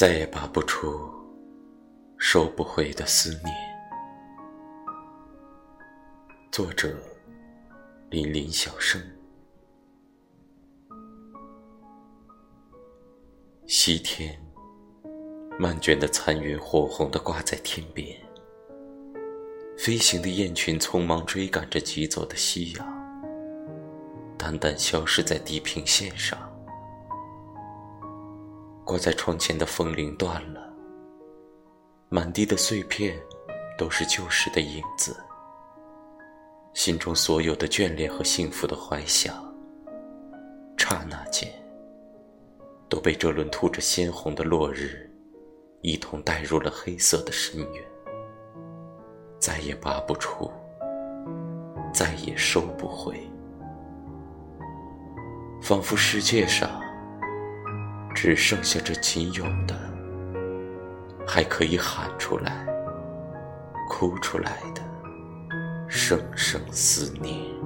再也拔不出、收不回的思念。作者：林林小生。西天，漫卷的残云火红的挂在天边，飞行的雁群匆忙追赶着疾走的夕阳，淡淡消失在地平线上。挂在窗前的风铃断了，满地的碎片都是旧时的影子。心中所有的眷恋和幸福的怀想，刹那间都被这轮吐着鲜红的落日一同带入了黑色的深渊，再也拔不出，再也收不回，仿佛世界上。只剩下这仅有的，还可以喊出来、哭出来的声声思念。